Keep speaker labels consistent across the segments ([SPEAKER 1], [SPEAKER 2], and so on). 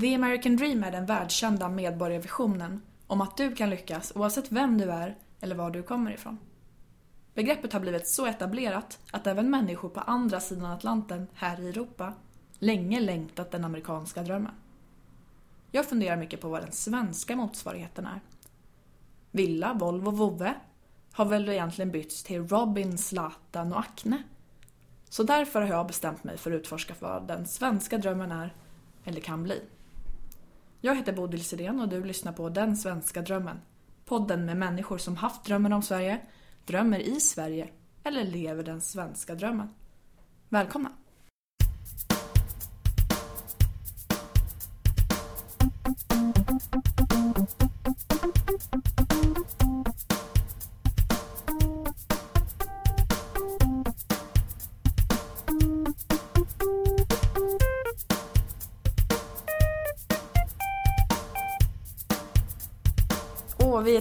[SPEAKER 1] The American Dream är den världskända medborgarvisionen om att du kan lyckas oavsett vem du är eller var du kommer ifrån. Begreppet har blivit så etablerat att även människor på andra sidan Atlanten, här i Europa, länge längtat den amerikanska drömmen. Jag funderar mycket på vad den svenska motsvarigheten är. Villa, Volvo, Vove har väl egentligen bytts till Robin, Zlatan och Acne. Så därför har jag bestämt mig för att utforska vad den svenska drömmen är, eller kan bli. Jag heter Bodil Sidén och du lyssnar på Den svenska drömmen. Podden med människor som haft drömmen om Sverige, drömmer i Sverige eller lever den svenska drömmen. Välkomna!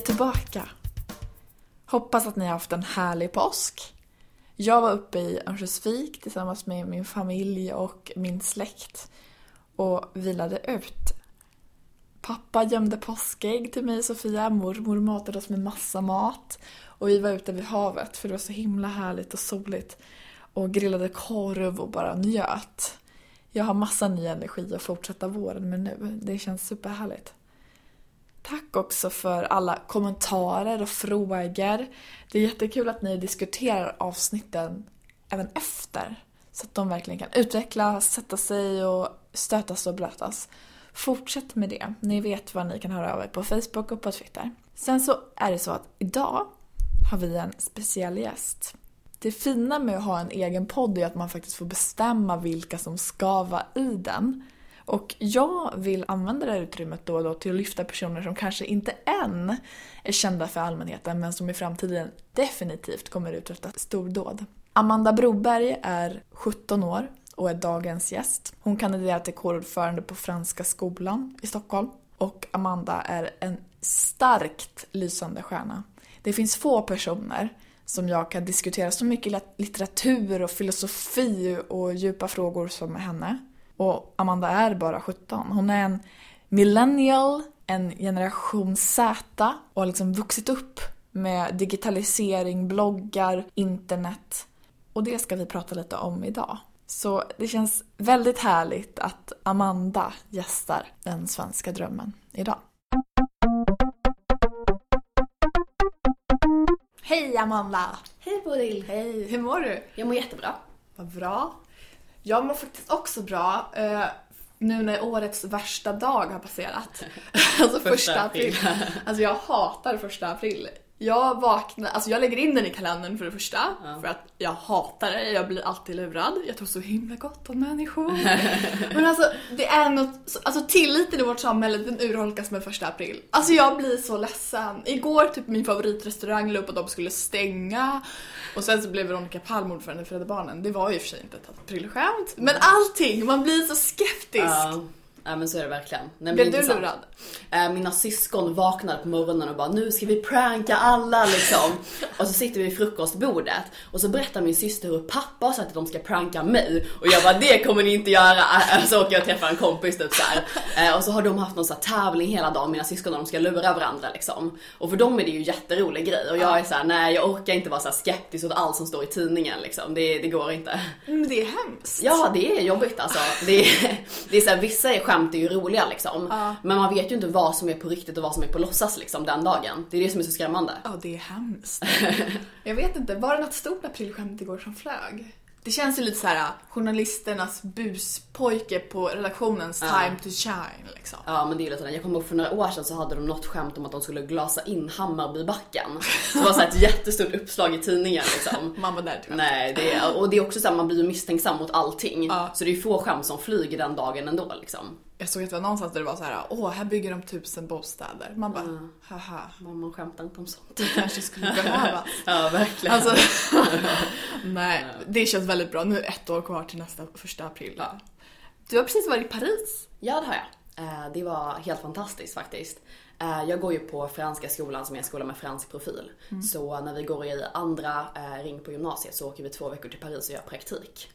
[SPEAKER 1] Tillbaka! Hoppas att ni har haft en härlig påsk. Jag var uppe i Örnsköldsvik tillsammans med min familj och min släkt och vilade ut. Pappa gömde påskägg till mig och Sofia, mormor matade oss med massa mat och vi var ute vid havet för det var så himla härligt och soligt och grillade korv och bara njöt. Jag har massa ny energi att fortsätta våren med nu. Det känns superhärligt. Tack också för alla kommentarer och frågor. Det är jättekul att ni diskuterar avsnitten även efter. Så att de verkligen kan utvecklas, sätta sig och stötas och blötas. Fortsätt med det. Ni vet vad ni kan höra av er på Facebook och på Twitter. Sen så är det så att idag har vi en speciell gäst. Det fina med att ha en egen podd är att man faktiskt får bestämma vilka som ska vara i den. Och jag vill använda det här utrymmet då och då till att lyfta personer som kanske inte än är kända för allmänheten men som i framtiden definitivt kommer uträtta stordåd. Amanda Broberg är 17 år och är dagens gäst. Hon kandiderar till kårordförande på Franska skolan i Stockholm. Och Amanda är en starkt lysande stjärna. Det finns få personer som jag kan diskutera så mycket litteratur och filosofi och djupa frågor som med henne. Och Amanda är bara 17. Hon är en millennial, en generation Z och har liksom vuxit upp med digitalisering, bloggar, internet. Och det ska vi prata lite om idag. Så det känns väldigt härligt att Amanda gästar Den svenska drömmen idag. Hej Amanda!
[SPEAKER 2] Hej Bodil!
[SPEAKER 1] Hej, hur mår du?
[SPEAKER 2] Jag mår jättebra.
[SPEAKER 1] Vad bra. Jag mår faktiskt också bra. eh, Nu när årets värsta dag har passerat. Alltså första,
[SPEAKER 2] Första
[SPEAKER 1] april.
[SPEAKER 2] april.
[SPEAKER 1] Alltså jag hatar första april. Jag vaknar, alltså jag lägger in den i kalendern för det första.
[SPEAKER 2] Ja.
[SPEAKER 1] För att jag hatar det, jag blir alltid lurad. Jag tror så himla gott om människor. Men alltså det är något, alltså tilliten i vårt samhälle den urholkas med första april. Alltså jag blir så ledsen. Igår typ min favoritrestaurang la upp att de skulle stänga. Och sen så blev Veronica Palm ordförande för Rädda Barnen. Det var ju i och för sig inte ett aprilskämt. Men allting, man blir så skeptisk.
[SPEAKER 2] Ja, ja men så är det verkligen. Nej,
[SPEAKER 1] Blev
[SPEAKER 2] är
[SPEAKER 1] du lurad?
[SPEAKER 2] Eh, Mina syskon vaknade på morgonen och bara nu ska vi pranka alla liksom. och så sitter vi vid frukostbordet och så berättar min syster hur pappa har sagt att de ska pranka mig. Och jag bara det kommer ni inte göra. Så åker jag och träffar en kompis typ så. Eh, Och så har de haft någon så här tävling hela dagen, mina syskon, och de ska lura varandra liksom. Och för dem är det ju jätterolig grej. Och jag är så här: nej jag orkar inte vara så skeptisk åt allt som står i tidningen liksom. Det, det går inte.
[SPEAKER 1] Men det är hemskt.
[SPEAKER 2] Ja, det är jobbigt alltså. Det är, det är så här, vissa skämt är ju roliga liksom.
[SPEAKER 1] Ja.
[SPEAKER 2] Men man vet ju inte vad som är på riktigt och vad som är på låtsas liksom den dagen. Det är det som är så skrämmande.
[SPEAKER 1] Ja, det är hemskt. jag vet inte, var det något stort aprilskämt igår som flög? Det känns ju lite så här journalisternas buspojke på redaktionens
[SPEAKER 2] Ja.
[SPEAKER 1] time to shine liksom.
[SPEAKER 2] Ja men det är ju lite sådär. Jag kommer ihåg för några år sedan så hade de något skämt om att de skulle glasa in Hammarbybacken. Så det var så ett jättestort uppslag i tidningen liksom.
[SPEAKER 1] Man var där jag.
[SPEAKER 2] Nej, det är, och det är också så här, man blir ju misstänksam mot allting.
[SPEAKER 1] Ja.
[SPEAKER 2] Så det är ju få skämt som flyger den dagen ändå liksom.
[SPEAKER 1] Jag såg att det var någonstans där det var så här: åh här bygger de tusen bostäder. Man bara,
[SPEAKER 2] Mm.
[SPEAKER 1] haha,
[SPEAKER 2] Man, skämtar inte om sånt.
[SPEAKER 1] det kanske skulle behövas.
[SPEAKER 2] Ja verkligen.
[SPEAKER 1] Alltså, nej, det känns väldigt bra. Nu är ett år kvar till nästa första april.
[SPEAKER 2] Ja.
[SPEAKER 1] Du har precis varit i Paris.
[SPEAKER 2] Ja, det har jag. Eh, Det var helt fantastiskt faktiskt. Eh, Jag går ju på Franska skolan som är en skola med fransk profil. Så när vi går i andra eh, ring på gymnasiet så åker vi två veckor till Paris och gör praktik.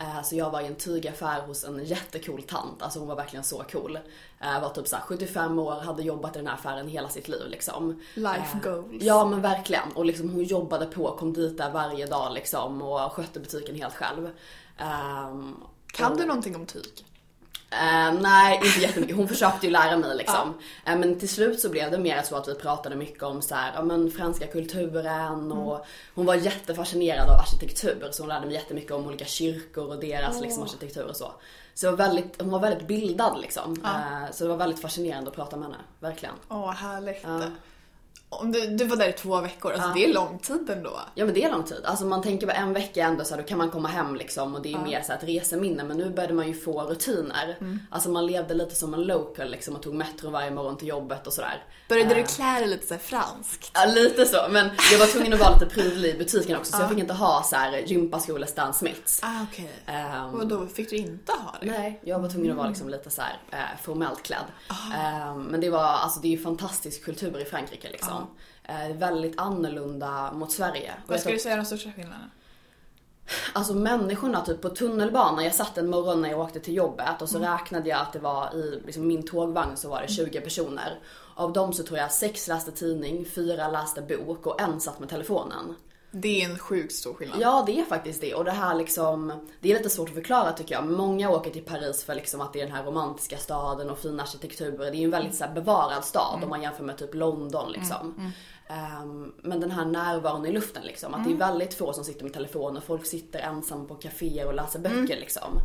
[SPEAKER 2] Eh, Så jag var i en tygaffär hos en jättecool tant, alltså hon var verkligen så cool. Eh, Var typ så här 75 år, hade jobbat i den här affären hela sitt liv liksom.
[SPEAKER 1] Life
[SPEAKER 2] Eh,
[SPEAKER 1] goals.
[SPEAKER 2] Ja men verkligen. Och liksom hon jobbade på, kom dit där varje dag liksom och skötte butiken helt själv. Ehm,
[SPEAKER 1] Kan
[SPEAKER 2] och-
[SPEAKER 1] du någonting om tyg?
[SPEAKER 2] Eh, nej, inte jättemycket. Hon försökte ju lära mig liksom. Eh, men till slut så blev det mer så att vi pratade mycket om så här, ja, men franska kulturen och hon var jättefascinerad av arkitektur så hon lärde mig jättemycket om olika kyrkor och deras liksom, arkitektur och så. Så var väldigt, hon var väldigt bildad liksom. Eh, så det var väldigt fascinerande att prata med henne, verkligen.
[SPEAKER 1] Åh, härligt.
[SPEAKER 2] Ja.
[SPEAKER 1] Om du, du var där i två veckor, alltså
[SPEAKER 2] Ja.
[SPEAKER 1] det är lång tid ändå.
[SPEAKER 2] Ja men det är lång tid. Alltså man tänker bara en vecka ändå så här, då kan man komma hem liksom och det är mer så här ett reseminne. Men nu började man ju få rutiner. Alltså man levde lite som en local liksom och tog metro varje morgon till jobbet och sådär.
[SPEAKER 1] Började du
[SPEAKER 2] Eh,
[SPEAKER 1] klä dig lite så här franskt?
[SPEAKER 2] Ja lite så, men jag var tvungen att vara lite prydlig i butiken också så jag fick inte ha så här gympaskor Stan Smiths.
[SPEAKER 1] Ah, okej.
[SPEAKER 2] Ehm,
[SPEAKER 1] Och då fick du inte ha det?
[SPEAKER 2] Nej, jag var tvungen att vara liksom lite så här, eh, formellt klädd. Ehm, men det var, alltså det är ju fantastisk kultur i Frankrike liksom. Eh, väldigt annorlunda mot Sverige.
[SPEAKER 1] Vad
[SPEAKER 2] tror-
[SPEAKER 1] du säga är de största skillnaderna?
[SPEAKER 2] Alltså människorna typ på tunnelbanan, jag satt en morgon när jag åkte till jobbet och så räknade jag att det var i liksom, min tågvagn så var det 20 personer. Av dem så tror jag sex läste tidning, fyra läste bok och en satt med telefonen.
[SPEAKER 1] Det är en sjukt stor skillnad.
[SPEAKER 2] Ja, det är faktiskt det. Och det här liksom, det är lite svårt att förklara tycker jag. Många åker till Paris för liksom att det är den här romantiska staden och fin arkitektur. Det är ju en väldigt så här, bevarad stad om man jämför med typ London liksom. Ehm, men den här närvaron i luften liksom. Att det är väldigt få som sitter med telefon och folk sitter ensam på kaféer och läser böcker liksom.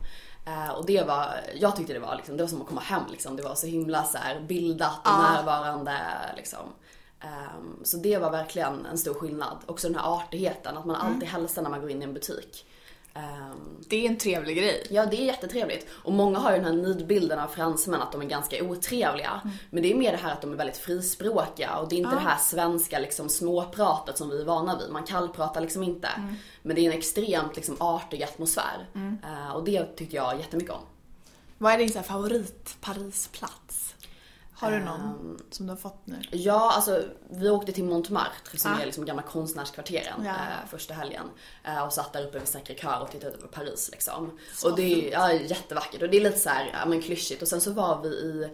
[SPEAKER 2] Eh, och det var, jag tyckte det var liksom, det var som att komma hem liksom. Det var så himla så här bildat och närvarande liksom. Ehm, så det var verkligen en stor skillnad. Också den här artigheten, att man alltid hälsar när man går in i en butik. Ehm,
[SPEAKER 1] Det är en trevlig grej.
[SPEAKER 2] Ja, det är jättetrevligt. Och många har ju den här nidbilden av fransmän att de är ganska otrevliga. Men det är mer det här att de är väldigt frispråkiga och det är inte det här svenska liksom småpratet som vi är vana vid. Man kallpratar liksom inte. Men det är en extremt liksom artig atmosfär. Eh, och det tyckte jag jättemycket om.
[SPEAKER 1] Vad är din så här, favorit Parisplats? Har du någon
[SPEAKER 2] Ehm.
[SPEAKER 1] som du har fått nu?
[SPEAKER 2] Ja, alltså vi åkte till Montmartre som
[SPEAKER 1] Ah.
[SPEAKER 2] är liksom gamla konstnärskvarteren
[SPEAKER 1] Ja.
[SPEAKER 2] eh, första helgen. Eh, och satt där uppe vid Sacré-Cœur och tittade ut över Paris liksom.
[SPEAKER 1] Så
[SPEAKER 2] och det är ja, jättevackert och det är lite så här, ja men klyschigt. Och sen så var vi i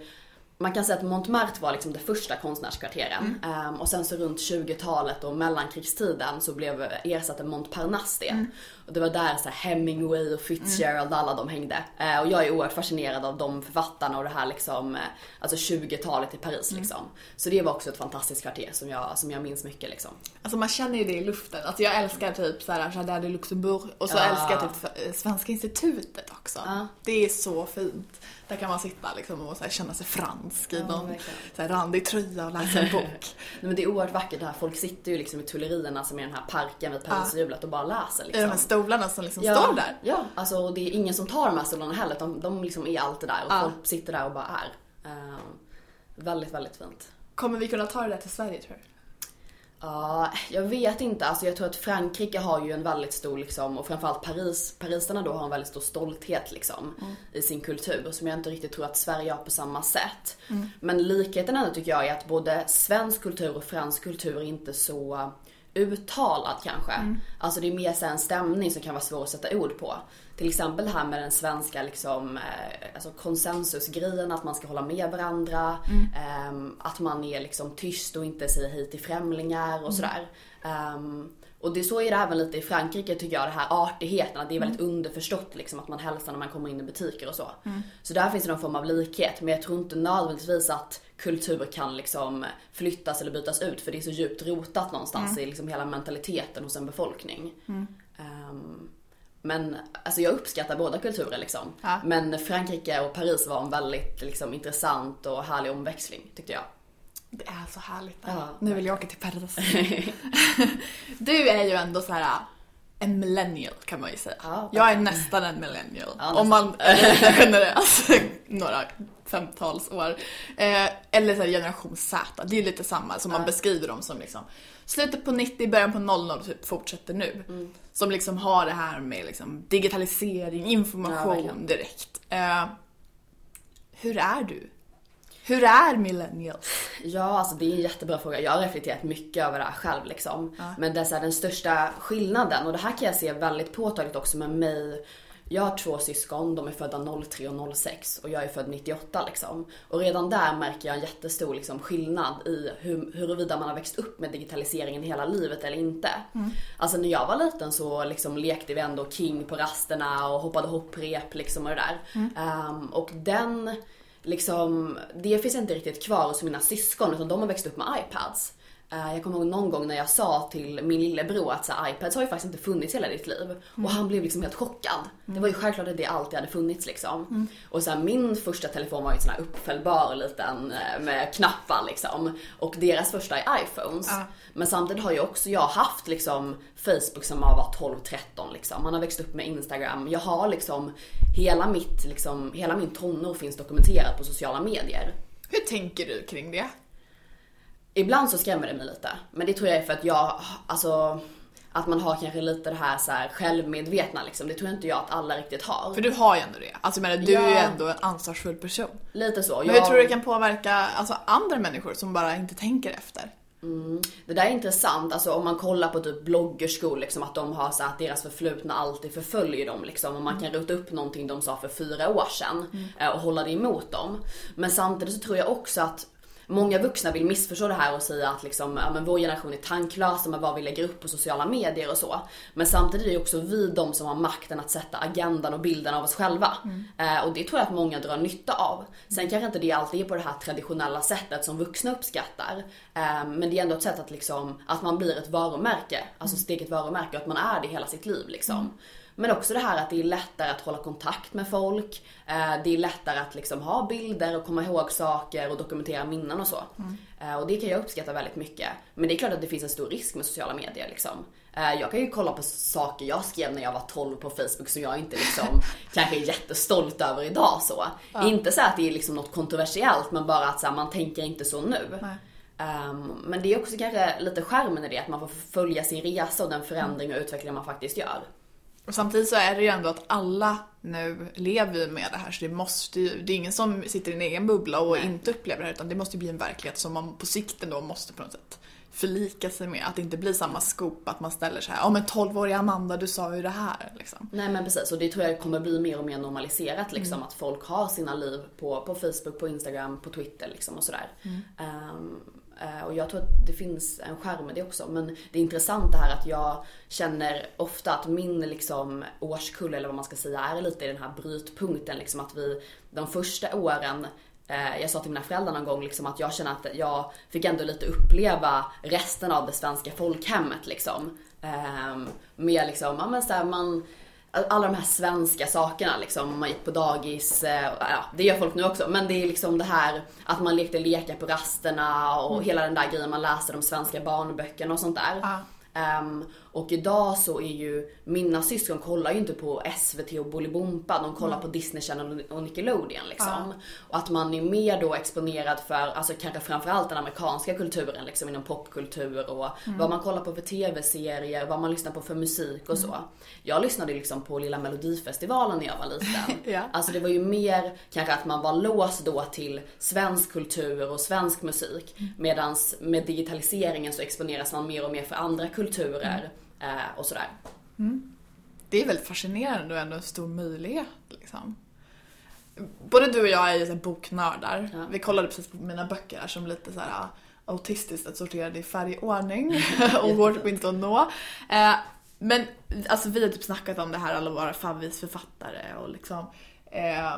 [SPEAKER 2] man kan säga att Montmartre var liksom det första konstnärskvarteren. Ehm, och sen så runt 20-talet och mellankrigstiden så blev ersatte Montparnasse det. Och det var där så Hemingway och Fitzgerald, alla de hängde. Eh, och jag är oerhört fascinerad av de författarna och det här liksom, eh, alltså 20-talet i Paris liksom. Så det var också ett fantastiskt kvarter som jag, som jag minns mycket liksom.
[SPEAKER 1] Alltså man känner ju det i luften. Alltså jag älskar typ så här Jardin de Luxembourg och så
[SPEAKER 2] Ja.
[SPEAKER 1] älskar jag typ eh, Svenska institutet också.
[SPEAKER 2] Ja.
[SPEAKER 1] Det är så fint. Där kan man sitta liksom och så känna sig fransk i
[SPEAKER 2] Ja,
[SPEAKER 1] någon så randig tröja och läsa en bok.
[SPEAKER 2] Nej, men det är oerhört vackert det här. Folk sitter ju liksom i Tullerierna som är den här parken vid Parishjulet och bara läser liksom.
[SPEAKER 1] De stolarna som liksom
[SPEAKER 2] ja,
[SPEAKER 1] står där.
[SPEAKER 2] Ja, alltså och det är ingen som tar de här stolarna heller utan de liksom är alltid där och
[SPEAKER 1] Ja.
[SPEAKER 2] folk sitter där och bara är. Eh, väldigt, väldigt fint.
[SPEAKER 1] Kommer vi kunna ta det där till Sverige tror du?
[SPEAKER 2] Ja, jag vet inte. Alltså jag tror att Frankrike har ju en väldigt stor, liksom, och framförallt Paris, parisarna då har en väldigt stor stolthet liksom, i sin kultur som jag inte riktigt tror att Sverige har på samma sätt. Men likheten ändå tycker jag är att både svensk kultur och fransk kultur är inte så uttalad kanske. Alltså det är mer så en stämning som kan vara svår att sätta ord på. Till exempel det här med den svenska liksom, eh, alltså konsensusgrejen, att man ska hålla med varandra. ehm, att man är liksom tyst och inte säger hej till främlingar och sådär. Ehm, och det så är det även lite i Frankrike tycker jag, det här artigheten, att det är väldigt underförstått liksom att man hälsar när man kommer in i butiker och så. Så där finns det någon form av likhet, men jag tror inte nödvändigtvis att kultur kan liksom flyttas eller bytas ut för det är så djupt rotat någonstans i liksom hela mentaliteten hos en befolkning. Ehm, men alltså jag uppskattar båda kulturer liksom.
[SPEAKER 1] Ja.
[SPEAKER 2] Men Frankrike och Paris var en väldigt liksom, intressant och härlig omväxling tyckte jag.
[SPEAKER 1] Det är så härligt där.
[SPEAKER 2] Ja.
[SPEAKER 1] Nu vill jag åka till Paris. du är ju ändå så här en millennial kan man ju säga.
[SPEAKER 2] Ja,
[SPEAKER 1] jag är nästan en millennial.
[SPEAKER 2] Ja,
[SPEAKER 1] om man är generös. Några femtals år. Eh, eller så här generation Z. Det är ju lite samma som man beskriver dem som liksom slutet på 90, början på 00 och typ fortsätter nu.
[SPEAKER 2] Mm.
[SPEAKER 1] Som liksom har det här med liksom digitalisering, information direkt. Eh, hur är du? Hur är millennials?
[SPEAKER 2] Ja, alltså det är en jättebra fråga. Jag har reflekterat mycket över det här själv liksom. Men det är så här, den största skillnaden, och det här kan jag se väldigt påtagligt också med mig jag har två syskon, de är födda 03 och 06 och jag är född 98 liksom. Och redan där märker jag en jättestor liksom, skillnad i hur, huruvida man har växt upp med digitaliseringen hela livet eller inte. Mm. Alltså när jag var liten så liksom lekte vi ändå King på rasterna och hoppade hopprep liksom och det där. Mm. Um, och den liksom, det finns inte riktigt kvar hos mina syskon utan de har växt upp med iPads. Eh, jag kommer ihåg någon gång när jag sa till min lillebror att så här, iPads har ju faktiskt inte funnits hela ditt liv. Mm. Och han blev liksom helt chockad. Mm. Det var ju självklart att det alltid hade funnits liksom. Mm. Och så här, min första telefon var ju en sån här uppfällbar liten eh, med knappar liksom. Och deras första är iPhones. Men samtidigt har ju också jag haft liksom Facebook som jag var 12-13 liksom. Man har växt upp med Instagram. Jag har liksom hela mitt liksom, hela min tonår finns dokumenterat på sociala medier.
[SPEAKER 1] Hur tänker du kring det?
[SPEAKER 2] Ibland så skrämmer det mig lite. Men det tror jag är för att jag, alltså att man har kanske lite det här, så här självmedvetna liksom. Det tror jag inte jag att alla riktigt har.
[SPEAKER 1] För du har ju ändå det. Alltså men du ja. är ju ändå en ansvarsfull person.
[SPEAKER 2] Lite så.
[SPEAKER 1] Men jag... hur tror du det kan påverka alltså, andra människor som bara inte tänker efter?
[SPEAKER 2] Mm. Det där är intressant, alltså om man kollar på typ bloggerskor, liksom, att de har så att deras förflutna alltid förföljer dem liksom, och man kan rota upp någonting de sa för fyra år sedan mm. Eh, och hålla det emot dem. Men samtidigt så tror jag också att många vuxna vill missförstå det här och säga att liksom, ja, men vår generation är tanklösa med vad vi lägger upp på sociala medier och så. Men samtidigt är det också vi de som har makten att sätta agendan och bilden av oss själva. Mm. Eh, och det tror jag att många drar nytta av. Sen kanske inte det alltid är på det här traditionella sättet som vuxna uppskattar. Eh, men det är ändå ett sätt att, liksom, att man blir ett varumärke, alltså sitt eget varumärke och att man är det hela sitt liv liksom. Men också det här att det är lättare att hålla kontakt med folk. Eh, det är lättare att liksom ha bilder och komma ihåg saker och dokumentera minnen och så. Mm. Eh, och det kan jag uppskatta väldigt mycket. Men det är klart att det finns en stor risk med sociala medier liksom. Eh, jag kan ju kolla på saker jag skrev när jag var 12 på Facebook som jag inte liksom kanske är jättestolt över idag så. Ja. Inte så att det är liksom något kontroversiellt men bara att så här, man tänker inte så nu. Um, men det är också kanske lite skärmen i det att man får följa sin resa och den förändring och utveckling man faktiskt gör.
[SPEAKER 1] Och samtidigt så är det ju ändå att alla nu lever med det här så det måste ju, det är ingen som sitter i en egen bubbla och Nej. inte upplever det här utan det måste bli en verklighet som man på sikten då måste på något sätt förlika sig med. Att det inte blir samma skop att man ställer sig här, ja men 12-åriga Amanda du sa ju det här liksom.
[SPEAKER 2] Nej men precis och det tror jag kommer bli mer och mer normaliserat liksom mm. att folk har sina liv på, på Facebook, på Instagram, på Twitter liksom och sådär. Mm. Um, Eh, och jag tror att det finns en skärm med det också. Men det är intressant det här att jag känner ofta att min liksom årskull, eller vad man ska säga, är lite i den här brytpunkten. Liksom att vi de första åren eh, jag sa till mina föräldrar någon gång liksom att jag känner att jag fick ändå lite uppleva resten av det svenska folkhemmet liksom. Ehm, med liksom, ja men såhär man alla de här svenska sakerna liksom. Man gick på dagis, eh, ja det gör folk nu också. Men det är liksom det här att man lekte lekar på rasterna och mm. hela den där grejen man läste de svenska barnböckerna och sånt där. Ah. Um, och idag så är ju, mina syskon kollar ju inte på SVT och Bolibompa, de kollar mm. på Disney Channel och Nickelodeon liksom. Ja. Och att man är mer då exponerad för, alltså kanske framförallt den amerikanska kulturen liksom inom popkultur och mm. vad man kollar på för TV-serier, vad man lyssnar på för musik och mm. så. Jag lyssnade liksom på lilla melodifestivalen när jag var liten. ja. Alltså det var ju mer kanske att man var låst då till svensk kultur och svensk musik. Mm. Medans med digitaliseringen så exponeras man mer och mer för andra kulturer mm eh, och sådär. Mm.
[SPEAKER 1] Det är väldigt fascinerande och ändå en stor möjlighet. Liksom. Både du och jag är ju boknördar. Ja. Vi kollade precis på mina böcker här som lite så här ah, autistiskt sorterade i färgordning och vårt inte att nå. Eh, men alltså vi har typ snackat om det här, alla våra favoritförfattare och liksom. Eh,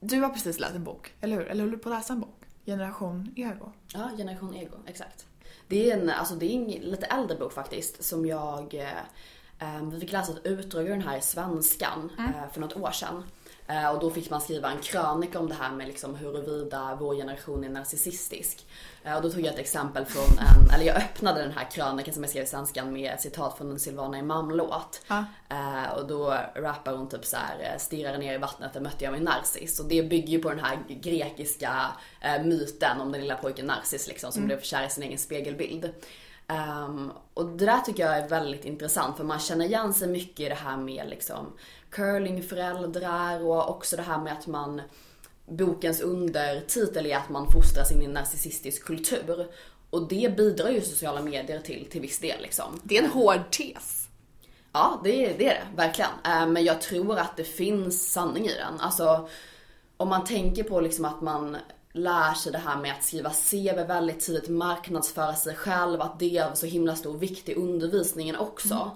[SPEAKER 1] du har precis läst en bok, eller hur? Eller håller du på att läsa en bok? Generation Ego?
[SPEAKER 2] Ja, Generation Ego, exakt. Det är en, alltså det är en lite äldre bok faktiskt som jag, eh, vi fick läsa ett utdrag ur den här i svenskan mm. eh, för något år sedan. Eh, och då fick man skriva en krönika om det här med liksom huruvida vår generation är narcissistisk. Eh, och då tog jag ett exempel från en, eller jag öppnade den här krönikan som jag skrev i svenskan med ett citat från en Silvana Imam-låt. Ah. Och då rappar hon typ så här: stirrar ner i vattnet, där mötte jag min narciss. Och det bygger ju på den här grekiska myten om den lilla pojken Narciss liksom, som mm. blev kär i sin egen spegelbild. Um, och det där tycker jag är väldigt intressant för man känner igen sig mycket i det här med liksom curlingföräldrar och också det här med att man bokens undertitel är att man fostras in i en narcissistisk kultur. Och det bidrar ju sociala medier till, till viss del liksom.
[SPEAKER 1] Det är en hård tes.
[SPEAKER 2] Ja, det är det, är det verkligen. Eh, Men jag tror att det finns sanning i den. Alltså, om man tänker på liksom att man lär sig det här med att skriva CV väldigt tidigt, marknadsföra sig själv, att det är av så himla stor vikt i undervisningen också.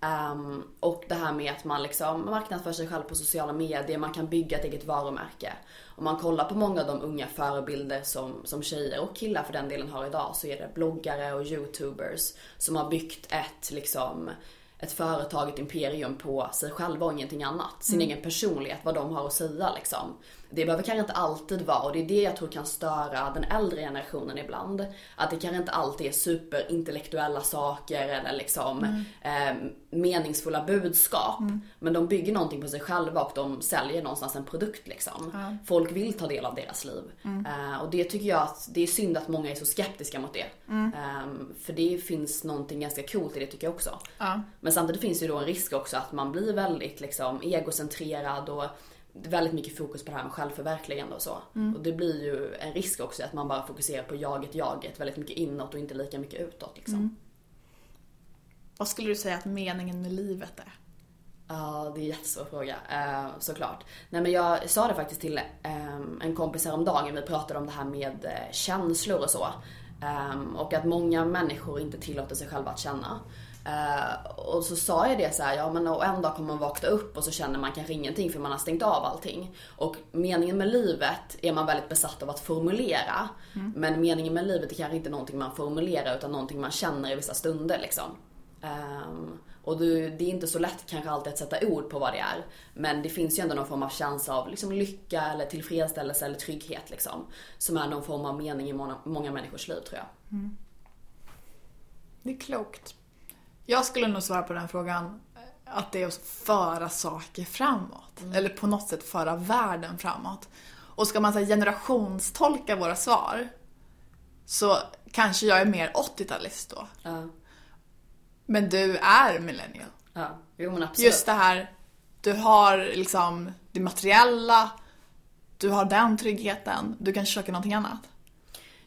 [SPEAKER 2] Ehm, och det här med att man liksom marknadsför sig själv på sociala medier, man kan bygga ett eget varumärke. Om man kollar på många av de unga förebilder som, som tjejer och killar för den delen har idag så är det bloggare och youtubers som har byggt ett liksom ett företag, ett imperium på sig själva och ingenting annat. Sin egen personlighet, vad de har att säga liksom. Det behöver kanske inte alltid vara, och det är det jag tror kan störa den äldre generationen ibland. Att det kanske inte alltid är superintellektuella saker eller liksom eh, meningsfulla budskap. Men de bygger någonting på sig själva och de säljer någonstans en produkt liksom. Folk vill ta del av deras liv. Eh, och det tycker jag att det är synd att många är så skeptiska mot det. Eh, för det finns någonting ganska coolt i det tycker jag också.
[SPEAKER 1] Ja.
[SPEAKER 2] Men samtidigt finns ju då en risk också att man blir väldigt liksom egocentrerad och väldigt mycket fokus på det här med självförverkligande och så. Och det blir ju en risk också att man bara fokuserar på jaget, jaget, väldigt mycket inåt och inte lika mycket utåt liksom.
[SPEAKER 1] Vad skulle du säga att meningen med livet är?
[SPEAKER 2] Ja, det är en jättesvår fråga. Eh, såklart. Nej men jag sa det faktiskt till eh, en kompis häromdagen. Vi pratade om det här med eh, känslor och så. Eh, och att många människor inte tillåter sig själva att känna. Eh, och så sa jag det så här, ja men och en dag kommer man vakna upp och så känner man kanske ingenting för man har stängt av allting. Och meningen med livet är man väldigt besatt av att formulera. Men meningen med livet är kanske inte någonting man formulerar utan någonting man känner i vissa stunder liksom. Ehm, och du, det är inte så lätt kanske alltid att sätta ord på vad det är. Men det finns ju ändå någon form av känsla av liksom lycka eller tillfredsställelse eller trygghet liksom. Som är någon form av mening i många, många människors liv tror jag.
[SPEAKER 1] Det är klokt. Jag skulle nog svara på den frågan att det är att föra saker framåt. Eller på något sätt föra världen framåt. Och ska man säga generationstolka våra svar så kanske jag är mer 80-talist då.
[SPEAKER 2] Ja,
[SPEAKER 1] Men du är millennial.
[SPEAKER 2] ja. Jo men absolut.
[SPEAKER 1] Just det här, du har liksom det materiella, du har den tryggheten, du kan söka någonting annat.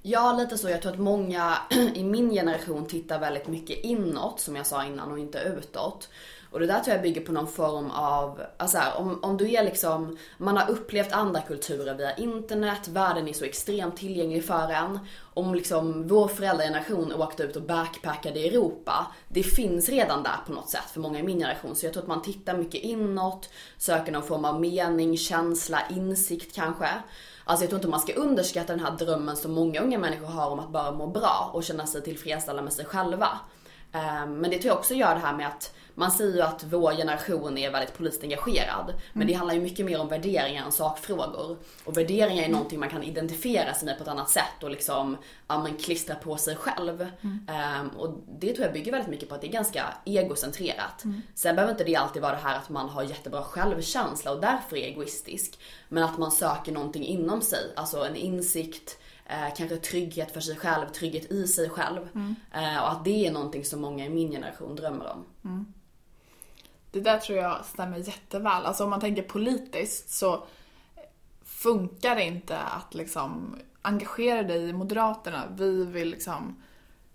[SPEAKER 2] Ja, lite så. Jag tror att många i min generation tittar väldigt mycket inåt, som jag sa innan, och inte utåt. Och det där tror jag bygger på någon form av, alltså här, om, om du är liksom, man har upplevt andra kulturer via internet, världen är så extremt tillgänglig för en. Om liksom vår föräldrageneration åkte ut och backpackade i Europa, det finns redan där på något sätt för många i min generation. Så jag tror att man tittar mycket inåt, söker någon form av mening, känsla, insikt kanske. Alltså jag tror inte man ska underskatta den här drömmen som många unga människor har om att bara må bra och känna sig tillfredsställda med sig själva. Eh, Men det tror jag också gör det här med att man säger ju att vår generation är väldigt politiskt engagerad. Men det handlar ju mycket mer om värderingar än sakfrågor. Och värderingar är någonting man kan identifiera sig med på ett annat sätt och liksom ja, men klistra på sig själv. Eh, och det tror jag bygger väldigt mycket på att det är ganska egocentrerat. Sen behöver inte det alltid vara det här att man har jättebra självkänsla och därför är egoistisk. Men att man söker någonting inom sig, alltså en insikt, Eh, kanske trygghet för sig själv, trygghet i sig själv. Eh, och att det är någonting som många i min generation drömmer om.
[SPEAKER 1] Det där tror jag stämmer jätteväl. Alltså om man tänker politiskt så funkar det inte att liksom engagera dig i Moderaterna. Vi vill liksom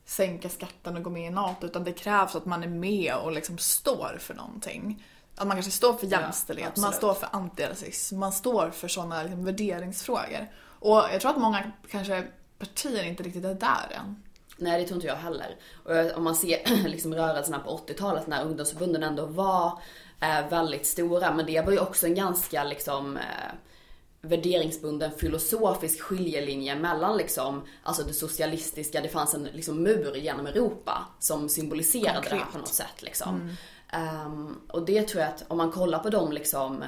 [SPEAKER 1] sänka skatten och gå med i NATO. Utan det krävs att man är med och liksom står för någonting. Att man kanske står för jämställdhet, man
[SPEAKER 2] absolut.
[SPEAKER 1] står för antirasism, man står för sådana liksom värderingsfrågor. Och jag tror att många kanske partier inte riktigt är där än.
[SPEAKER 2] Nej det tror inte jag heller. Och om man ser liksom rörelserna på 80-talet när ungdomsförbunden ändå var eh, väldigt stora. Men det var ju också en ganska liksom eh, värderingsbunden filosofisk skiljelinje mellan liksom, alltså det socialistiska, det fanns en liksom mur genom Europa som symboliserade det här
[SPEAKER 1] Konkret.
[SPEAKER 2] på något sätt liksom. Ehm, och det tror jag att om man kollar på de liksom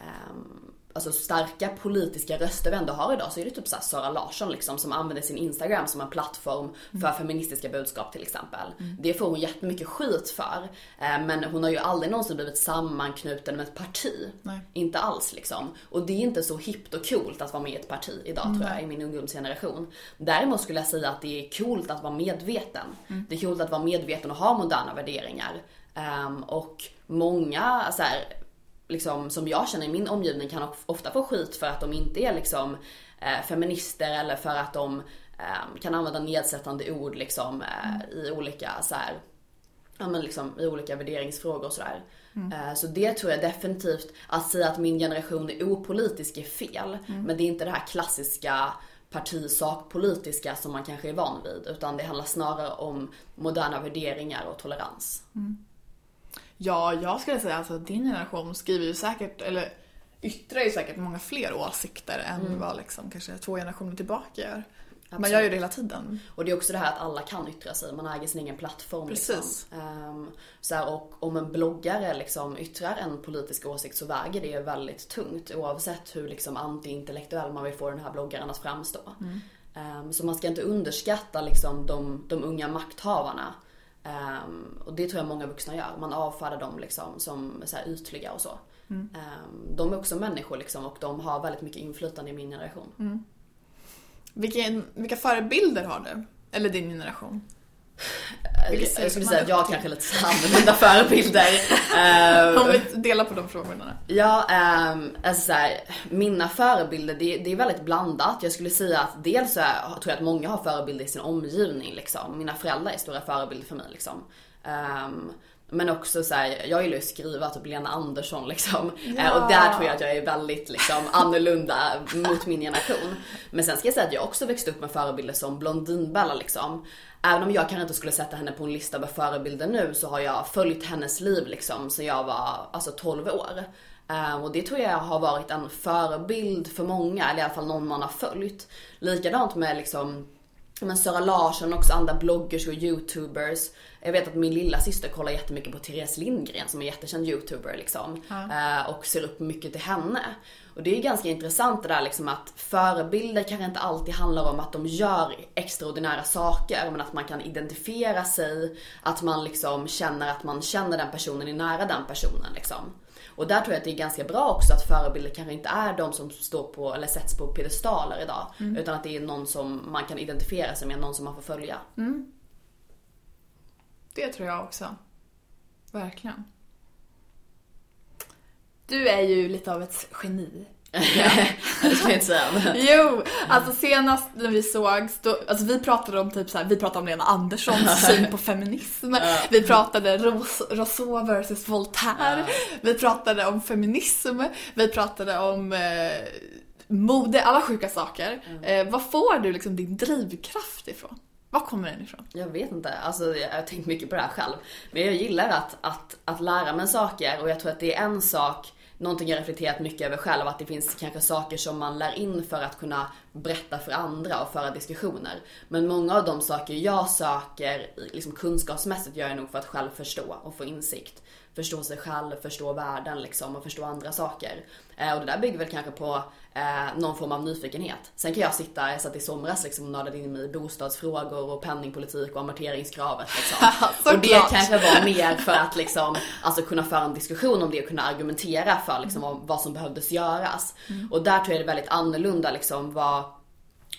[SPEAKER 2] ehm, alltså starka politiska röster vi ändå har idag så är det typ såhär Sara Larsson liksom som använder sin Instagram som en plattform för feministiska budskap till exempel. Det får hon jättemycket skit för. Eh, Men hon har ju aldrig någonsin blivit sammanknuten med ett parti.
[SPEAKER 1] Nej.
[SPEAKER 2] Inte alls liksom. Och det är inte så hippt och coolt att vara med i ett parti idag tror jag i min ungdomsgeneration. Däremot skulle jag säga att det är coolt att vara medveten. Det är coolt att vara medveten och ha moderna värderingar. Ehm, och många så här, liksom, som jag känner i min omgivning kan of- ofta få skit för att de inte är liksom eh, feminister eller för att de eh, kan använda nedsättande ord liksom eh, i olika så här, ja, men liksom, i olika värderingsfrågor och sådär. Eh, Så det tror jag definitivt, att säga att min generation är opolitisk är fel. Men det är inte det här klassiska partisakpolitiska som man kanske är van vid. Utan det handlar snarare om moderna värderingar och tolerans.
[SPEAKER 1] Ja, jag skulle säga alltså din generation skriver ju säkert, eller yttrar ju säkert många fler åsikter än vad liksom kanske två generationer tillbaka gör. Man gör ju det hela tiden.
[SPEAKER 2] Och det är också det här att alla kan yttra sig, man äger sin egen plattform.
[SPEAKER 1] Precis.
[SPEAKER 2] Liksom. Ehm, så här, och om en bloggare liksom yttrar en politisk åsikt så väger det väldigt tungt oavsett hur liksom antiintellektuell man vill få den här bloggaren att framstå. Ehm, så man ska inte underskatta liksom de, de unga makthavarna. Ehm, och det tror jag många vuxna gör. Man avfärdar dem liksom som så här ytliga och så. Ehm, de är också människor liksom och de har väldigt mycket inflytande i min generation.
[SPEAKER 1] Vilken, vilka förebilder har du? Eller din generation?
[SPEAKER 2] Jag skulle säga att jag
[SPEAKER 1] till?
[SPEAKER 2] kanske är lite annorlunda förebilder. Ehm,
[SPEAKER 1] Om vi delar på de frågorna.
[SPEAKER 2] Ja, um, alltså så här, mina förebilder det, det är väldigt blandat. Jag skulle säga att dels så är, tror jag att många har förebilder i sin omgivning liksom. Mina föräldrar är stora förebilder för mig liksom. Ehm, men också så här, jag gillar ju att skriva, typ Lena Andersson liksom. Eh, Och där tror jag att jag är väldigt liksom annorlunda mot min generation. Men sen ska jag säga att jag också växte upp med förebilder som Blondinbella liksom. Även om jag kanske inte skulle sätta henne på en lista med förebilder nu så har jag följt hennes liv liksom sen jag var alltså 12 år. Eh, och det tror jag har varit en förebild för många, eller i alla fall någon man har följt. Likadant med liksom men Sara Larsson och också andra bloggers och youtubers. Jag vet att min lilla syster kollar jättemycket på Therese Lindgren som är jättekänd youtuber liksom. Eh, och ser upp mycket till henne. Och det är ganska intressant det där liksom att förebilder kanske inte alltid handlar om att de gör extraordinära saker men att man kan identifiera sig, att man liksom känner att man känner den personen, är nära den personen liksom. Och där tror jag att det är ganska bra också att förebilder kanske inte är de som står på, eller sätts på piedestaler idag. Utan att det är någon som man kan identifiera sig med, någon som man får följa.
[SPEAKER 1] Det tror jag också. Verkligen. Du är ju lite av ett geni.
[SPEAKER 2] Det ska jag inte säga. Men...
[SPEAKER 1] Jo, alltså senast när vi sågs, då, alltså vi pratade om typ så här, vi pratade om Lena Anderssons syn på feminism. Vi pratade Ros- Rousseau versus Voltaire. Vi pratade om feminism. Vi pratade om eh, mode, alla sjuka saker. Eh, vad får du liksom din drivkraft ifrån? Var kommer den ifrån?
[SPEAKER 2] Jag vet inte, alltså jag har tänkt mycket på det här själv. Men jag gillar att, att, att lära mig saker och jag tror att det är en sak, någonting jag reflekterat mycket över själv, att det finns kanske saker som man lär in för att kunna berätta för andra och föra diskussioner. Men många av de saker jag söker liksom kunskapsmässigt gör jag nog för att själv förstå och få insikt. Förstå sig själv, förstå världen liksom och förstå andra saker. Eh, och det där bygger väl kanske på eh, någon form av nyfikenhet. Sen kan jag sitta, jag satt i somras liksom och nördade in mig i bostadsfrågor och penningpolitik och amorteringskravet liksom. och det kanske var mer för att liksom, alltså kunna föra en diskussion om det och kunna argumentera för liksom vad, vad som behövdes göras. Och där tror jag det är väldigt annorlunda liksom vad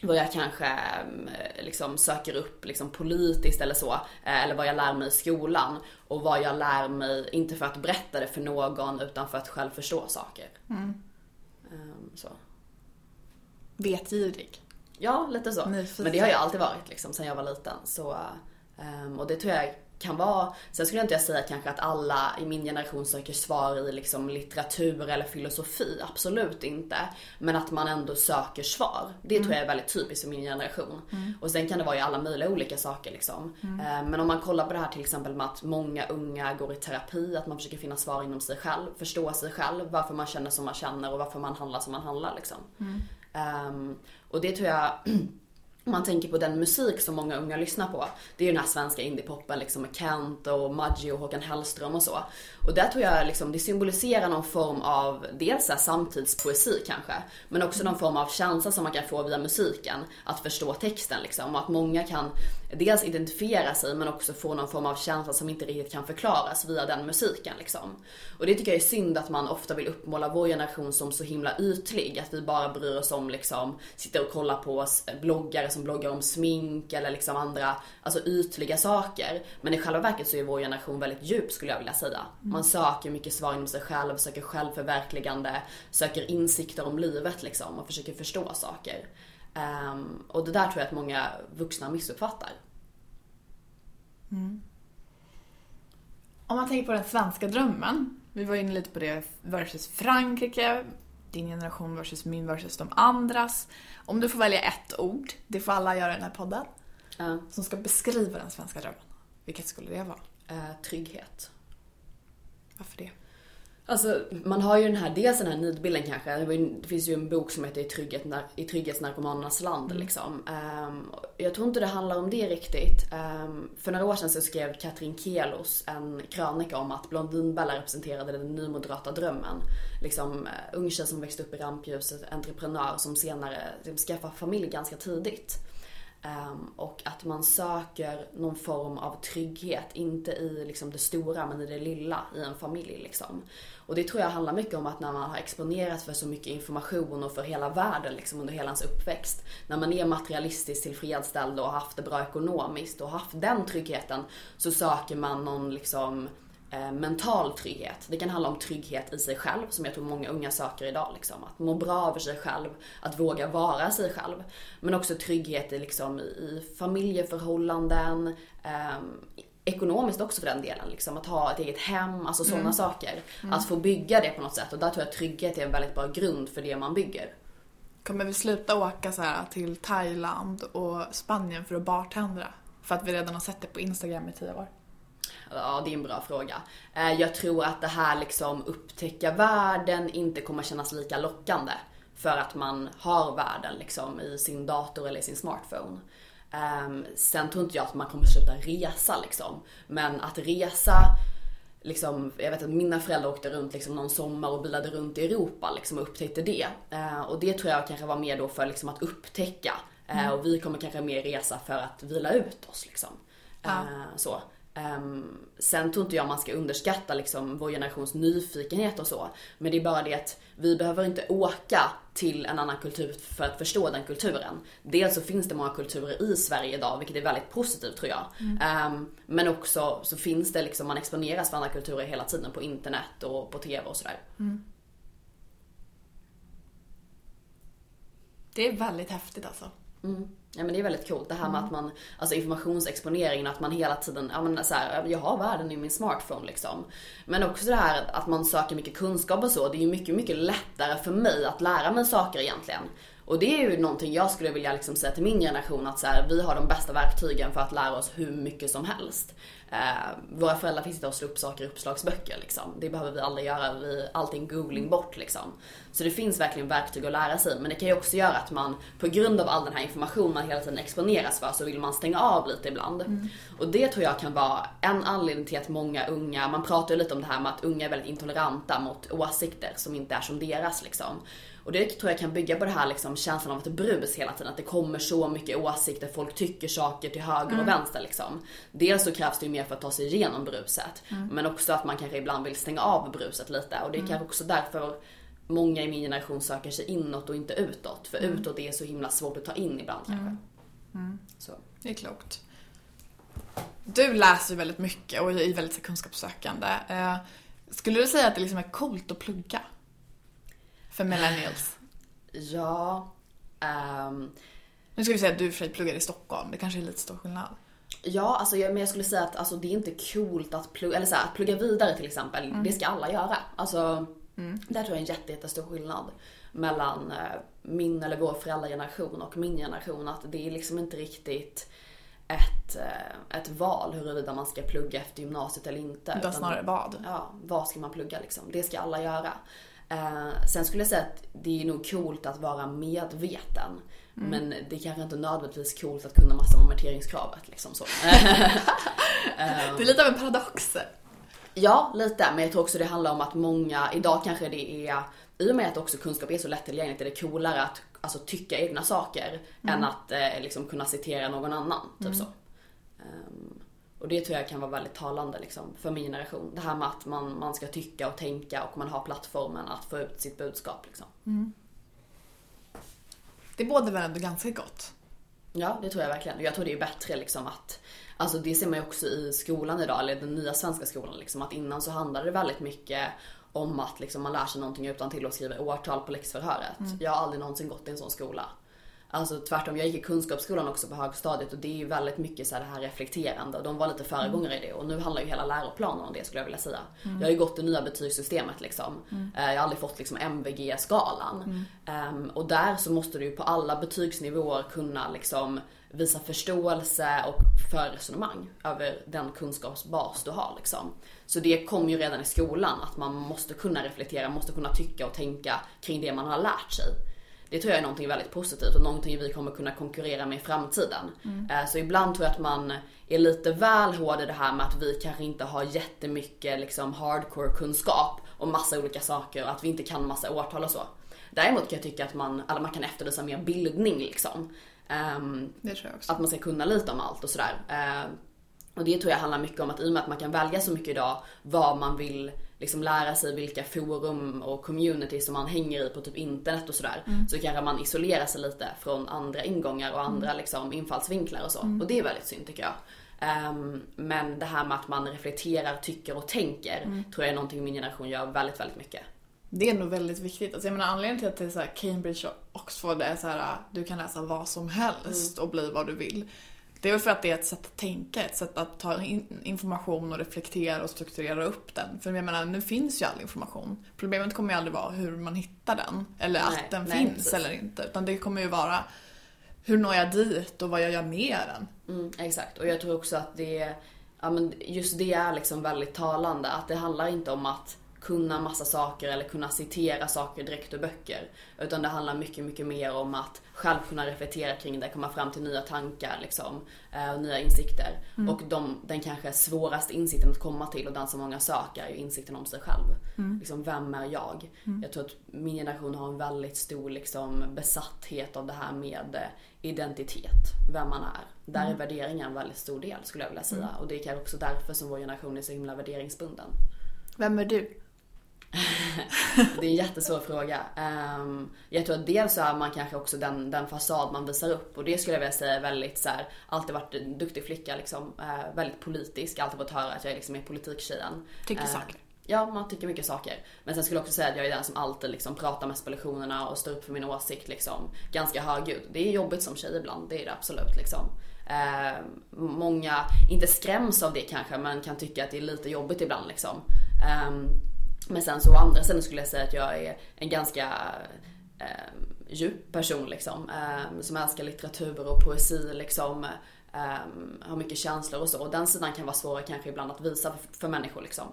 [SPEAKER 2] vad jag kanske eh, liksom söker upp liksom politiskt eller så. eh, Eller vad jag lär mig i skolan. Och vad jag lär mig, inte för att berätta det för någon utan för att själv förstå saker. Ehm, Så.
[SPEAKER 1] Vetgirig.
[SPEAKER 2] Ja, lite så.
[SPEAKER 1] Nyfiken.
[SPEAKER 2] Men det har jag alltid varit liksom sen jag var liten. Så, ehm, och det tror jag kan vara, sen skulle jag inte säga kanske att alla i min generation söker svar i liksom litteratur eller filosofi, absolut inte. Men att man ändå söker svar. Det tror jag är väldigt typiskt för min generation. Och sen kan det vara i alla möjliga olika saker liksom. Ehm, Men om man kollar på det här till exempel med att många unga går i terapi, att man försöker finna svar inom sig själv, förstå sig själv, varför man känner som man känner och varför man handlar som man handlar liksom. Ehm, och det tror jag om man tänker på den musik som många unga lyssnar på. Det är ju den här svenska indiepopen liksom med Kent och Maggio och Håkan Hellström och så. Och där tror jag liksom det symboliserar någon form av dels här samtidspoesi kanske. Men också någon form av känsla som man kan få via musiken. Att förstå texten liksom. Och att många kan dels identifiera sig men också få någon form av känsla som inte riktigt kan förklaras via den musiken liksom. Och det tycker jag är synd att man ofta vill uppmåla vår generation som så himla ytlig. Att vi bara bryr oss om liksom, sitter och kollar på oss bloggare som bloggar om smink eller liksom andra, alltså ytliga saker. Men i själva verket så är vår generation väldigt djup skulle jag vilja säga. Man söker mycket svar inom sig själv, söker självförverkligande, söker insikter om livet liksom och försöker förstå saker. Ehm, och det där tror jag att många vuxna missuppfattar.
[SPEAKER 1] Om man tänker på den svenska drömmen. Vi var inne lite på det versus Frankrike. Din generation versus min versus de andras. Om du får välja ett ord, det får alla göra i den här podden,
[SPEAKER 2] Ja.
[SPEAKER 1] som ska beskriva den svenska drömmen. Vilket skulle det vara?
[SPEAKER 2] Eh, trygghet.
[SPEAKER 1] Varför det?
[SPEAKER 2] Alltså man har ju den här, dels den här nidbilden kanske. Det, finns ju en bok som heter I, trygghet, i trygghetsnarkomanernas land liksom. Ehm, jag tror inte det handlar om det riktigt. Ehm, för några år sedan så skrev Katrin Kelos en krönika om att Blondinbella representerade den nymoderata drömmen. Liksom uh, ung tjej som växte upp i rampljuset, entreprenör som senare skaffade familj ganska tidigt. Um, och att man söker någon form av trygghet, inte i liksom det stora men i det lilla i en familj. Liksom. Och det tror jag handlar mycket om att när man har exponerats för så mycket information och för hela världen liksom, under hela ens uppväxt. När man är materialistiskt tillfredsställd och har haft det bra ekonomiskt och haft den tryggheten så söker man någon liksom mental trygghet. Det kan handla om trygghet i sig själv som jag tror många unga söker idag. Liksom. Att må bra över sig själv, att våga vara sig själv. Men också trygghet i, liksom, i familjeförhållanden, ehm, ekonomiskt också för den delen. Liksom. Att ha ett eget hem, alltså sådana saker. Att få bygga det på något sätt. Och där tror jag att trygghet är en väldigt bra grund för det man bygger.
[SPEAKER 1] Kommer vi sluta åka så här till Thailand och Spanien för att bartendra? För att vi redan har sett det på Instagram i tio år.
[SPEAKER 2] Ja, det är en bra fråga. Eh, Jag tror att det här liksom upptäcka världen inte kommer kännas lika lockande. För att man har världen liksom i sin dator eller i sin smartphone. Ehm, Sen tror inte jag att man kommer sluta resa liksom. Men att resa, liksom, jag vet att mina föräldrar åkte runt liksom någon sommar och bilade runt i Europa liksom, och upptäckte det. Eh, Och det tror jag kanske var mer då för liksom, att upptäcka. Eh, Och vi kommer kanske mer resa för att vila ut oss liksom.
[SPEAKER 1] Ja.
[SPEAKER 2] Så. Ehm, sen tror inte jag man ska underskatta liksom vår generations nyfikenhet och så. Men det är bara det att vi behöver inte åka till en annan kultur för att förstå den kulturen. Dels så finns det många kulturer i Sverige idag, vilket är väldigt positivt tror jag. Ehm, men också så finns det liksom, man exponeras för andra kulturer hela tiden på internet och på TV och sådär.
[SPEAKER 1] Det är väldigt häftigt alltså.
[SPEAKER 2] Mm. Ja men det är väldigt coolt det här med att man, alltså informationsexponeringen, att man hela tiden, ja men så här, jag har världen i min smartphone liksom. Men också det här att man söker mycket kunskap och så, det är ju mycket, mycket lättare för mig att lära mig saker egentligen. Och det är ju någonting jag skulle vilja liksom säga till min generation att så här, vi har de bästa verktygen för att lära oss hur mycket som helst. Eh, våra föräldrar fick sitta och slå upp saker i uppslagsböcker liksom. Det behöver vi aldrig göra, vi, allting googling bort liksom. Så det finns verkligen verktyg att lära sig men det kan ju också göra att man på grund av all den här informationen man hela tiden exponeras för så vill man stänga av lite ibland. Och det tror jag kan vara en anledning till att många unga, man pratar ju lite om det här med att unga är väldigt intoleranta mot åsikter som inte är som deras liksom. Och det tror jag kan bygga på det här liksom, känslan av ett brus hela tiden. Att det kommer så mycket åsikter, folk tycker saker till höger och vänster liksom. Dels så krävs det ju mer för att ta sig igenom bruset. Men också att man kanske ibland vill stänga av bruset lite. Och det är kanske också därför många i min generation söker sig inåt och inte utåt. För utåt är så himla svårt att ta in ibland kanske. Så.
[SPEAKER 1] Det är klokt. Du läser ju väldigt mycket och är väldigt kunskapssökande. Eh, Skulle du säga att det liksom är coolt att plugga? För millennials.
[SPEAKER 2] Ja. ehm,
[SPEAKER 1] Nu ska vi säga att du för sig pluggar i Stockholm. Det kanske är lite stor skillnad.
[SPEAKER 2] Ja, alltså jag, men jag skulle säga att alltså, det är inte coolt att plugga, eller så här, att plugga vidare till exempel. Det ska alla göra. Alltså, Där tror jag är en jätte, jättestor skillnad mellan eh, min eller vår föräldrageneration och min generation. Att det är liksom inte riktigt ett, eh, ett val huruvida man ska plugga efter gymnasiet eller inte.
[SPEAKER 1] Utan snarare vad.
[SPEAKER 2] Ja, vad ska man plugga liksom? Det ska alla göra. Eh, sen skulle jag säga att det är nog coolt att vara medveten. Men det är kanske inte nödvändigtvis coolt att kunna massa om amorteringskravet liksom så.
[SPEAKER 1] Det är lite av en paradox.
[SPEAKER 2] Ja, lite. Men jag tror också det handlar om att många, idag kanske det är, i och med att också kunskap är så lättillgängligt, är det coolare att alltså, tycka egna saker än att eh, liksom kunna citera någon annan. Typ så. Ehm, och det tror jag kan vara väldigt talande liksom, för min generation. Det här med att man, man ska tycka och tänka och man har plattformen att få ut sitt budskap. Liksom.
[SPEAKER 1] Det båda väl ändå ganska gott.
[SPEAKER 2] Ja, det tror jag verkligen. Och jag tror det är bättre liksom att, alltså det ser man ju också i skolan idag, eller den nya svenska skolan liksom, att innan så handlade det väldigt mycket om att liksom man lär sig någonting utan till och skriver årtal på läxförhöret. Jag har aldrig någonsin gått i en sån skola. Alltså tvärtom, jag gick i kunskapsskolan också på högstadiet och det är ju väldigt mycket så här det här reflekterande och de var lite föregångare i det och nu handlar ju hela läroplanen om det skulle jag vilja säga. Jag har ju gått det nya betygssystemet liksom. Eh, Jag har aldrig fått liksom MVG-skalan. Ehm, och där så måste du ju på alla betygsnivåer kunna liksom visa förståelse och för resonemang över den kunskapsbas du har liksom. Så det kom ju redan i skolan att man måste kunna reflektera, måste kunna tycka och tänka kring det man har lärt sig. Det tror jag är någonting väldigt positivt och någonting vi kommer kunna konkurrera med i framtiden. Eh, Så ibland tror jag att man är lite väl hård i det här med att vi kanske inte har jättemycket liksom hardcore kunskap om massa olika saker och att vi inte kan massa årtal och så. Däremot kan jag tycka att man, eller man kan efterlysa mer bildning liksom. Ehm,
[SPEAKER 1] Det tror jag också.
[SPEAKER 2] att man ska kunna lite om allt och sådär. Eh, och det tror jag handlar mycket om att i och med att man kan välja så mycket idag vad man vill liksom lära sig, vilka forum och community som man hänger i på typ internet och sådär. Så kanske man isolerar sig lite från andra ingångar och andra liksom infallsvinklar och så. Och det är väldigt synd tycker jag. Ehm, men det här med att man reflekterar, tycker och tänker tror jag är någonting min generation gör väldigt, väldigt mycket.
[SPEAKER 1] Det är nog väldigt viktigt. Alltså jag menar anledningen till att det är så Cambridge och Oxford är så här du kan läsa vad som helst och bli vad du vill. Det är väl för att det är ett sätt att tänka, ett sätt att ta in information och reflektera och strukturera upp den. För jag menar, nu finns ju all information. Problemet kommer ju aldrig vara hur man hittar den, eller
[SPEAKER 2] Nej,
[SPEAKER 1] att den
[SPEAKER 2] nej,
[SPEAKER 1] finns
[SPEAKER 2] precis.
[SPEAKER 1] eller inte. Utan det kommer ju vara hur når jag dit och vad jag gör med den.
[SPEAKER 2] Mm, exakt, och jag tror också att det, ja men just det är liksom väldigt talande. Att det handlar inte om att kunna massa saker eller kunna citera saker direkt ur böcker. Utan det handlar mycket, mycket mer om att själv kunna reflektera kring det, komma fram till nya tankar liksom, eh, och nya insikter. Och de, den kanske svåraste insikten att komma till och den som många söker är ju insikten om sig själv. Liksom, vem är jag? Jag tror att min generation har en väldigt stor liksom, besatthet av det här med eh, identitet, vem man är. Där är värderingar en väldigt stor del skulle jag vilja säga. Och det är kanske också därför som vår generation är så himla värderingsbunden.
[SPEAKER 1] Vem är du?
[SPEAKER 2] Det är en jättesvår fråga. Ehm, jag tror att dels så är man kanske också den, den fasad man visar upp och det skulle jag vilja säga är väldigt så här, alltid varit en duktig flicka liksom. eh, väldigt politisk, alltid fått höra att jag är liksom är politiktjejen.
[SPEAKER 1] Tycker
[SPEAKER 2] Eh,
[SPEAKER 1] saker.
[SPEAKER 2] Ja, man tycker mycket saker. Men sen skulle jag också säga att jag är den som alltid liksom pratar mest på lektionerna och står upp för min åsikt liksom. Ganska högljudd. Det är jobbigt som tjej ibland, det är det absolut liksom. Eh, många, inte skräms av det kanske, men kan tycka att det är lite jobbigt ibland liksom. Ehm, men sen så å andra sidan skulle jag säga att jag är en ganska eh, djup person liksom. Eh, som älskar litteratur och poesi liksom. Eh, har mycket känslor och så. Och den sidan kan vara svårare kanske ibland att visa för, för människor liksom.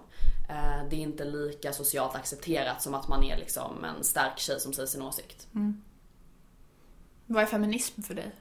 [SPEAKER 2] Eh, det är inte lika socialt accepterat som att man är liksom en stark tjej som säger sin åsikt. Mm.
[SPEAKER 1] Vad är feminism för dig?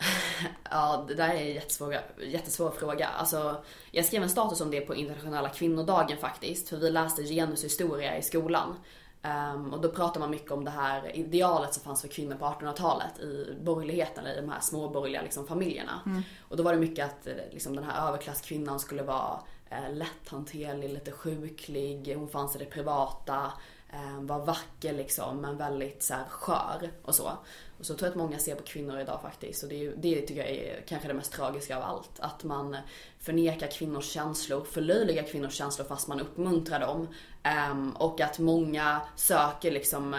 [SPEAKER 2] Ja, det där är en jättesvår, jättesvår fråga. Alltså, jag skrev en status om det på internationella kvinnodagen faktiskt. För vi läste genushistoria i skolan. Ehm, och då pratar man mycket om det här idealet som fanns för kvinnor på 1800-talet i borgerligheten, eller i de här småborgerliga liksom, familjerna. Och då var det mycket att eh, liksom, den här överklasskvinnan skulle vara eh, lätthanterlig, lite sjuklig, hon fanns i det privata, Eh, var vacker liksom men väldigt så här, skör och så. Och så tror jag att många ser på kvinnor idag faktiskt och det, är, det tycker jag är kanske det mest tragiska av allt. Att man förnekar kvinnors känslor, förlöjligar kvinnors känslor fast man uppmuntrar dem. Ehm, och att många söker liksom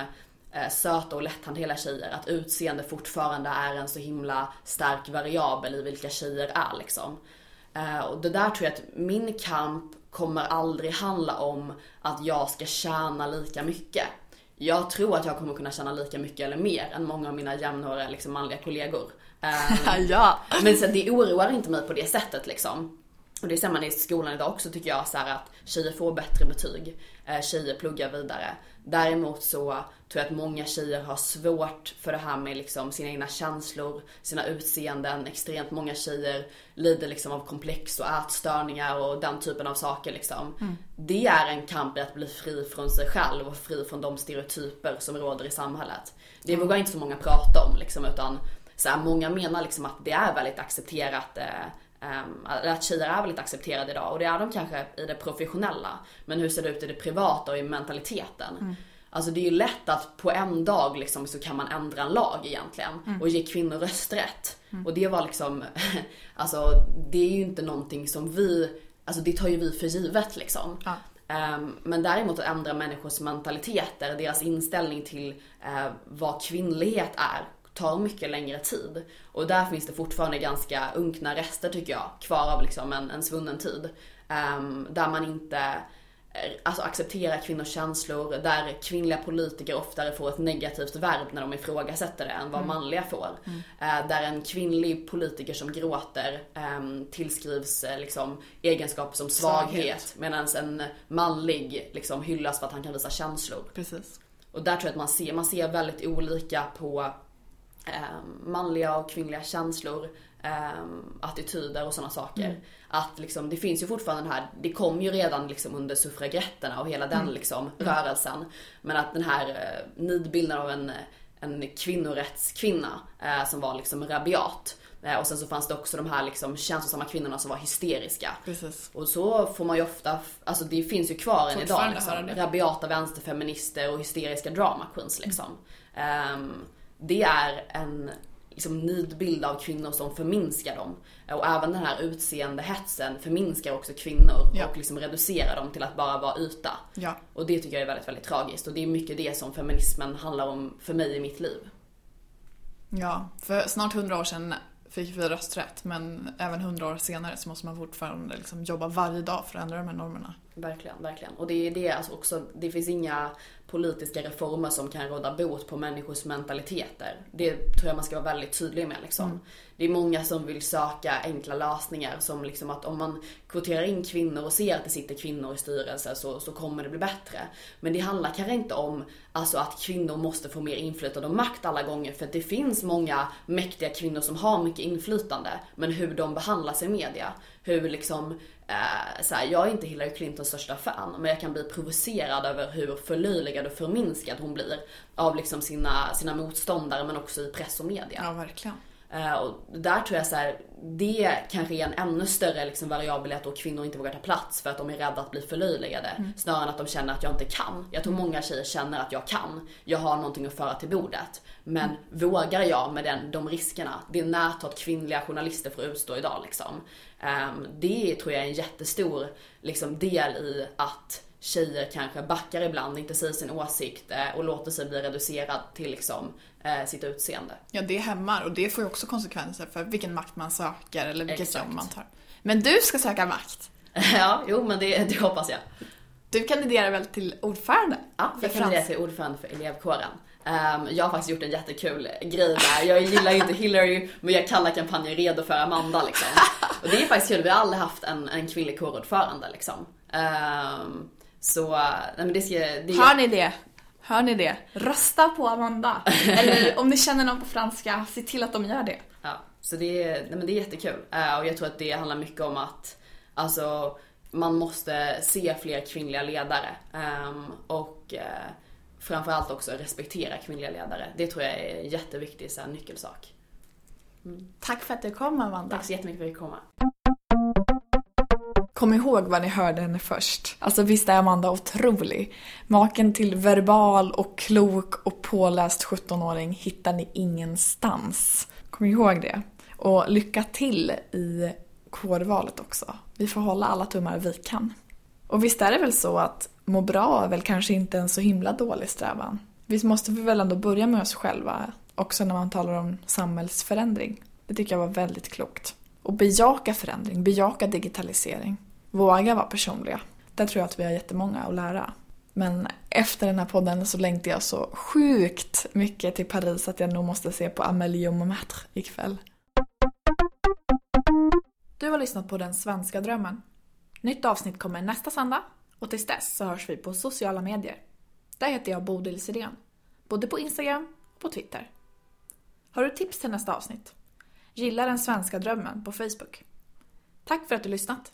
[SPEAKER 2] eh, söta och lätthanterliga tjejer. Att utseende fortfarande är en så himla stark variabel i vilka tjejer är liksom. Eh, och det där tror jag att min kamp kommer aldrig handla om att jag ska tjäna lika mycket. Jag tror att jag kommer kunna tjäna lika mycket eller mer än många av mina jämnåriga liksom, manliga kollegor. Eh,
[SPEAKER 1] ja!
[SPEAKER 2] men så det oroar inte mig på det sättet liksom. Och det ser man i skolan idag också tycker jag så här att tjejer får bättre betyg. Eh, tjejer pluggar vidare. Däremot så tror jag att många tjejer har svårt för det här med liksom sina egna känslor, sina utseenden. Extremt många tjejer lider liksom av komplex och ätstörningar och den typen av saker liksom. Det är en kamp i att bli fri från sig själv och fri från de stereotyper som råder i samhället. Det vågar inte så många prata om liksom utan så här, många menar liksom att det är väldigt accepterat eh, Um, att tjejer är väldigt accepterade idag och det är de kanske i det professionella. Men hur ser det ut i det privata och i mentaliteten? Alltså det är ju lätt att på en dag liksom så kan man ändra en lag egentligen och ge kvinnor rösträtt. Och det var liksom, alltså det är ju inte någonting som vi, alltså det tar ju vi för givet liksom.
[SPEAKER 1] Ja.
[SPEAKER 2] Ehm, Men däremot att ändra människors mentaliteter, deras inställning till eh, vad kvinnlighet är, tar mycket längre tid. Och där finns det fortfarande ganska unkna rester tycker jag, kvar av liksom en, en svunnen tid. Um, där man inte Eh, alltså acceptera kvinnors känslor, där kvinnliga politiker oftare får ett negativt verb när de ifrågasätter det än vad mm. manliga får. Mm. Eh, där en kvinnlig politiker som gråter eh, tillskrivs eh, liksom, egenskaper som svaghet, medan en manlig liksom, hyllas för att han kan visa känslor.
[SPEAKER 1] Precis.
[SPEAKER 2] Och där tror jag att man ser, man ser väldigt olika på manliga och kvinnliga känslor um, attityder och sådana saker. Mm. Att liksom, det finns ju fortfarande den här, det kom ju redan liksom under suffragetterna och hela den mm. liksom, mm. rörelsen. Men att den här uh, nidbilden av en, en kvinnorättskvinna uh, som var liksom rabiat. Uh, och sen så fanns det också de här liksom känslosamma kvinnorna som var hysteriska.
[SPEAKER 1] Precis.
[SPEAKER 2] Och så får man ju ofta, alltså det finns ju kvar än idag liksom. Rabiata vänsterfeminister och hysteriska drama queens liksom. Um, det är en liksom nidbild av kvinnor som förminskar dem. Och även den här utseendehetsen förminskar också kvinnor ja. och liksom reducerar dem till att bara vara yta.
[SPEAKER 1] Ja.
[SPEAKER 2] Och det tycker jag är väldigt, väldigt tragiskt. Och det är mycket det som feminismen handlar om för mig i mitt liv.
[SPEAKER 1] Ja, för snart hundra år sedan fick vi rösträtt men även hundra år senare så måste man fortfarande liksom jobba varje dag för att ändra de här normerna.
[SPEAKER 2] Verkligen, verkligen. Och det är det alltså också, det finns inga politiska reformer som kan råda bot på människors mentaliteter. Det tror jag man ska vara väldigt tydlig med liksom. Mm. Det är många som vill söka enkla lösningar som liksom att om man kvoterar in kvinnor och ser att det sitter kvinnor i styrelser så, så kommer det bli bättre. Men det handlar kanske inte om alltså, att kvinnor måste få mer inflytande och makt alla gånger för att det finns många mäktiga kvinnor som har mycket inflytande. Men hur de behandlas i media, hur liksom Eh, så här, jag är inte Hillary Clintons största fan, men jag kan bli provocerad över hur förlöjligad och förminskad hon blir av liksom sina, sina motståndare men också i press och media.
[SPEAKER 1] Ja, verkligen.
[SPEAKER 2] Uh, och där tror jag så här, det kanske är en ännu större liksom variabel att då kvinnor inte vågar ta plats för att de är rädda att bli förlöjligade. Mm. Snarare än att de känner att jag inte kan. Jag tror många tjejer känner att jag kan. Jag har någonting att föra till bordet. Men mm. vågar jag med den, de riskerna? Det närtat kvinnliga journalister får utstå idag liksom. Um, det tror jag är en jättestor liksom, del i att tjejer kanske backar ibland, inte säger sin åsikt eh, och låter sig bli reducerad till liksom, eh, sitt utseende.
[SPEAKER 1] Ja, det hämmar och det får ju också konsekvenser för vilken makt man söker eller vilket jobb man tar. Men du ska söka makt?
[SPEAKER 2] ja, jo men det, det hoppas jag.
[SPEAKER 1] Du kandiderar väl till ordförande?
[SPEAKER 2] Ja, jag kandiderar till ordförande för elevkåren. Um, jag har faktiskt gjort en jättekul grej där. Jag gillar ju inte Hillary, men jag kallar kampanjen Redo för Amanda liksom. Och det är faktiskt kul, vi har aldrig haft en, en kvinnlig kårordförande liksom. Um, så, nej men det ska... Det...
[SPEAKER 1] Hör ni det? Hör ni det? Rösta på Amanda! Eller om ni känner någon på franska, se till att de gör det.
[SPEAKER 2] Ja, så det är, nej men det är jättekul. Uh, och jag tror att det handlar mycket om att, alltså, man måste se fler kvinnliga ledare. Um, och uh, framförallt också respektera kvinnliga ledare. Det tror jag är en jätteviktig så här, nyckelsak.
[SPEAKER 1] Mm. Tack för att du kom Amanda.
[SPEAKER 2] Tack så jättemycket för att du kom.
[SPEAKER 1] Kom ihåg vad ni hörde henne först. Alltså visst är Amanda otrolig? Maken till verbal och klok och påläst 17-åring hittar ni ingenstans. Kom ihåg det. Och lycka till i kårvalet också. Vi får hålla alla tummar vi kan. Och visst är det väl så att må bra är väl kanske inte en så himla dålig strävan. Visst måste vi väl ändå börja med oss själva, också när man talar om samhällsförändring. Det tycker jag var väldigt klokt. Och bejaka förändring, bejaka digitalisering. Våga vara personliga. Där tror jag att vi har jättemånga att lära. Men efter den här podden så längtar jag så sjukt mycket till Paris att jag nog måste se på Amélie och Montmartre ikväll. Du har lyssnat på Den svenska drömmen. Nytt avsnitt kommer nästa söndag och tills dess så hörs vi på sociala medier. Där heter jag Bodil Sirén. Både på Instagram och på Twitter. Har du tips till nästa avsnitt? Gilla Den svenska drömmen på Facebook. Tack för att du lyssnat!